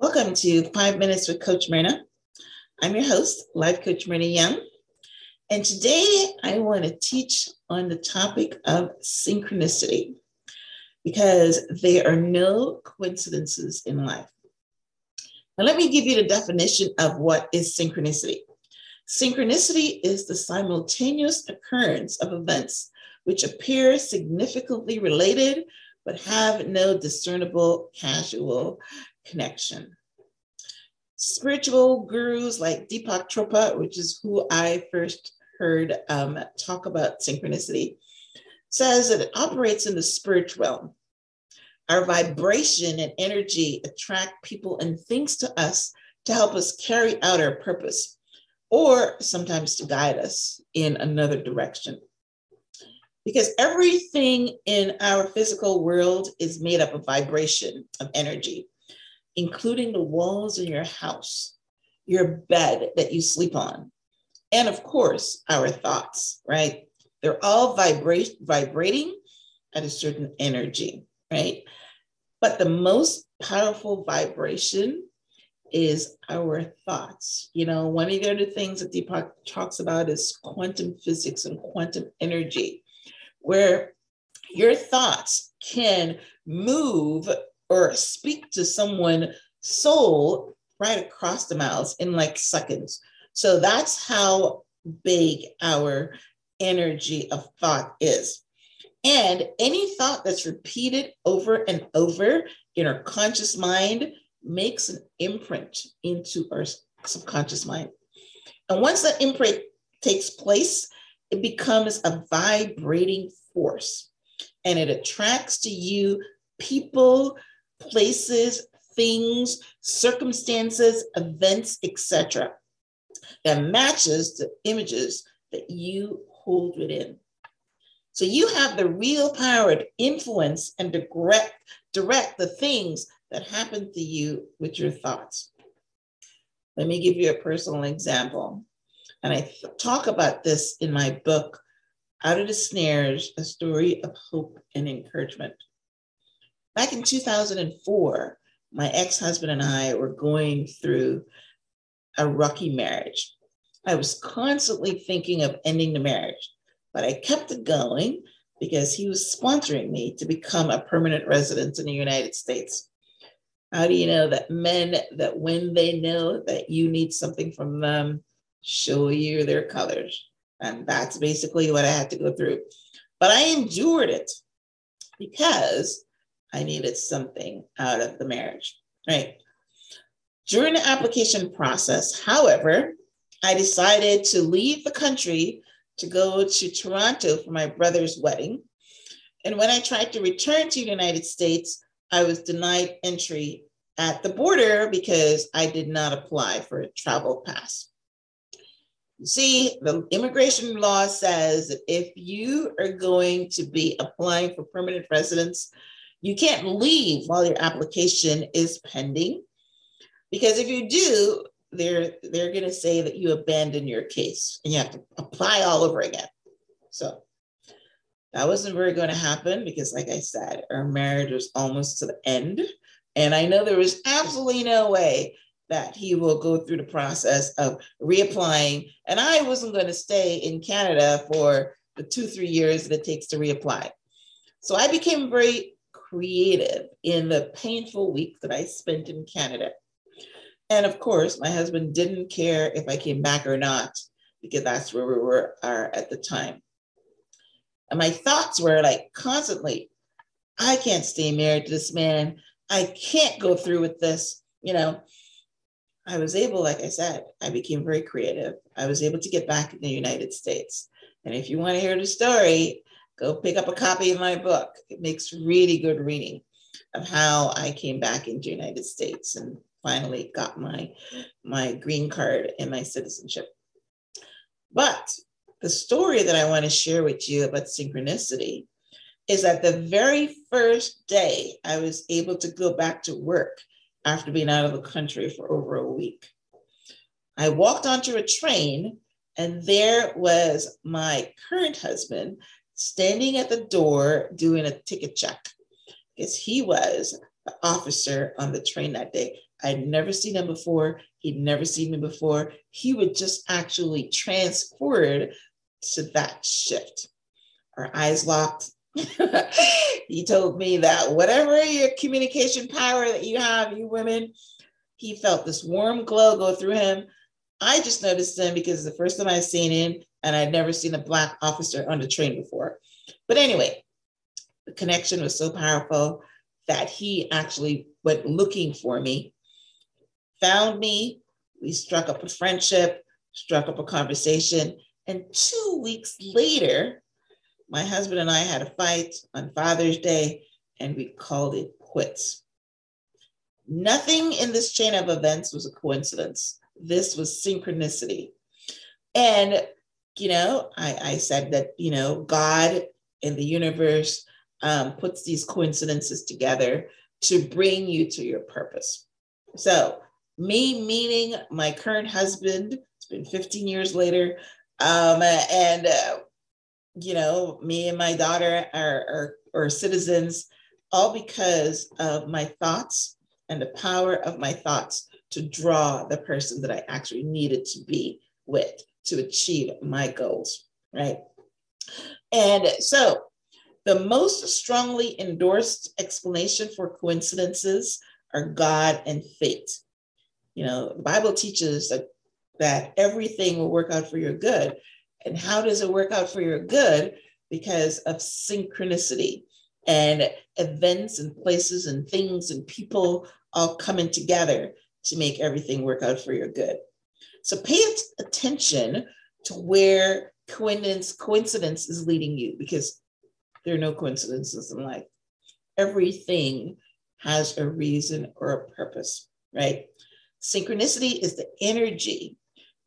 Welcome to Five Minutes with Coach Myrna. I'm your host, Life Coach Myrna Young. And today I want to teach on the topic of synchronicity because there are no coincidences in life. Now, let me give you the definition of what is synchronicity. Synchronicity is the simultaneous occurrence of events which appear significantly related but have no discernible causal connection. Spiritual gurus like Deepak Chopra, which is who I first heard um, talk about synchronicity, says that it operates in the spirit realm. Our vibration and energy attract people and things to us to help us carry out our purpose, or sometimes to guide us in another direction. Because everything in our physical world is made up of vibration, of energy including the walls in your house, your bed that you sleep on, and of course, our thoughts, right? They're all vibrate, vibrating at a certain energy, right? But the most powerful vibration is our thoughts. You know, one of the other things that Deepak talks about is quantum physics and quantum energy, where your thoughts can move or speak to someone soul right across the miles in like seconds. So that's how big our energy of thought is. And any thought that's repeated over and over in our conscious mind makes an imprint into our subconscious mind. And once that imprint takes place, it becomes a vibrating force and it attracts to you people, places, things, circumstances, events, etc., that matches the images that you hold within. So you have the real power to influence and direct, direct the things that happen to you with your thoughts. Let me give you a personal example. And I talk about this in my book, Out of the Snares A Story of Hope and Encouragement. Back in 2004, my ex husband and I were going through a rocky marriage. I was constantly thinking of ending the marriage, but I kept it going because he was sponsoring me to become a permanent resident in the United States. How do you know that men, that when they know that you need something from them, show you their colors? And that's basically what I had to go through. But I endured it because I needed something out of the marriage, right? During the application process, however, I decided to leave the country to go to Toronto for my brother's wedding. And when I tried to return to the United States, I was denied entry at the border because I did not apply for a travel pass. You see, the immigration law says that if you are going to be applying for permanent residence, you can't leave while your application is pending because if you do, they're they're going to say that you abandon your case and you have to apply all over again. So that wasn't very going to happen because, like I said, our marriage was almost to the end. And I know there was absolutely no way that he will go through the process of reapplying. And I wasn't going to stay in Canada for the two, three years that it takes to reapply. So I became very creative in the painful week that I spent in Canada. And of course, my husband didn't care if I came back or not, because that's where we were are at the time. And my thoughts were like constantly, I can't stay married to this man. I can't go through with this. You know, I was able, like I said, I became very creative. I was able to get back in the United States. And if you want to hear the story, go pick up a copy of my book. It makes really good reading of how I came back into the United States and finally got my, my green card and my citizenship. But the story that I want to share with you about synchronicity is that the very first day I was able to go back to work after being out of the country for over a week. I walked onto a train, and there was my current husband standing at the door doing a ticket check because he was the officer on the train that day. I'd never seen him before. He'd never seen me before. He would just actually transport to that shift. Our eyes locked. he told me that whatever your communication power that you have, you women, he felt this warm glow go through him. I just noticed him because the first time I seen him, and I'd never seen a black officer on the train before. But anyway, the connection was so powerful that he actually went looking for me, found me. We struck up a friendship, struck up a conversation. And two weeks later, my husband and I had a fight on Father's Day, and we called it quits. Nothing in this chain of events was a coincidence. This was synchronicity. And, you know, I, I said that, you know, God and the universe um, puts these coincidences together to bring you to your purpose. So, me meeting my current husband, it's been 15 years later, um, and uh, you know, me and my daughter are, are, are citizens, all because of my thoughts and the power of my thoughts to draw the person that I actually needed to be with to achieve my goals, right? And so the most strongly endorsed explanation for coincidences are God and fate. You know, the Bible teaches that, that everything will work out for your good. And how does it work out for your good? Because of synchronicity and events and places and things and people all coming together to make everything work out for your good. So pay attention to where coincidence, coincidence is leading you because there are no coincidences in life. Everything has a reason or a purpose, right? Synchronicity is the energy.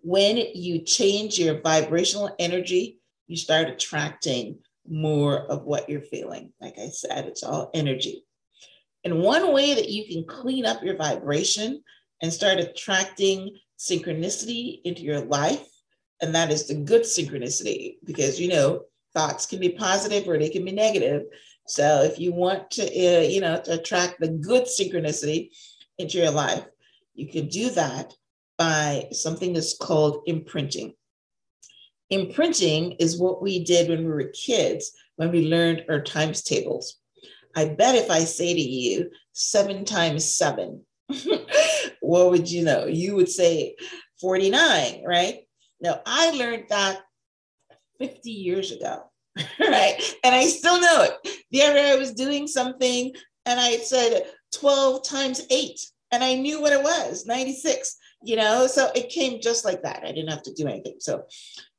When you change your vibrational energy, you start attracting more of what you're feeling. Like I said, it's all energy. And one way that you can clean up your vibration and start attracting synchronicity into your life, and that is the good synchronicity, because you know, thoughts can be positive or they can be negative. So if you want to, uh, you know, to attract the good synchronicity into your life, you can do that by something that's called imprinting. Imprinting is what we did when we were kids, when we learned our times tables. I bet if I say to you seven times seven, what would you know? You would say 49, right? Now, I learned that 50 years ago, right? And I still know it. The other day I was doing something and I said 12 times eight, and I knew what it was 96 you know so it came just like that i didn't have to do anything so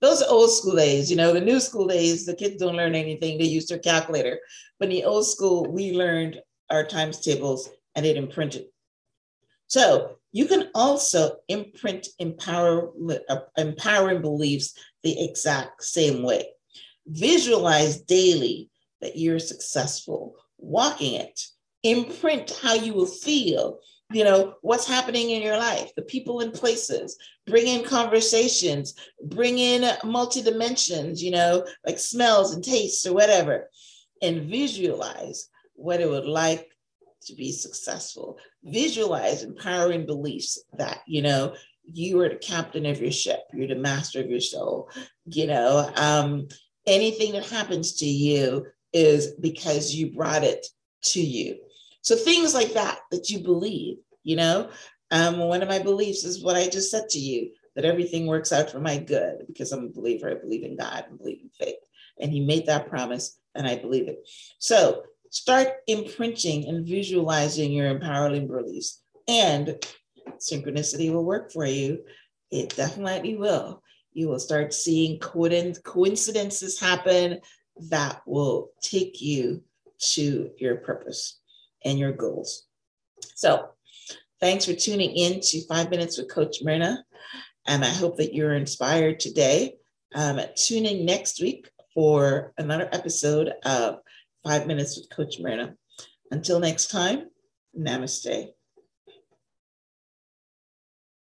those old school days you know the new school days the kids don't learn anything they use their calculator but in the old school we learned our times tables and it imprinted so you can also imprint empower, uh, empowering beliefs the exact same way. Visualize daily that you're successful. Walking it. Imprint how you will feel you know what's happening in your life the people and places. Bring in conversations. Bring in multi dimensions you know like smells and tastes or whatever. And visualize what it would like to be successful visualize empowering beliefs that you know you are the captain of your ship you're the master of your soul you know um, anything that happens to you is because you brought it to you so things like that that you believe, you know, um, one of my beliefs is what I just said to you that everything works out for my good because I'm a believer. I believe in God and believe in faith. And He made that promise, and I believe it. So start imprinting and visualizing your empowering beliefs, and synchronicity will work for you. It definitely will. You will start seeing coincidences happen that will take you to your purpose and your goals. So, thanks for tuning in to Five Minutes with Coach Myrna. And I hope that you're inspired today. Um, tune in next week for another episode of Five Minutes with Coach Myrna. Until next time, namaste.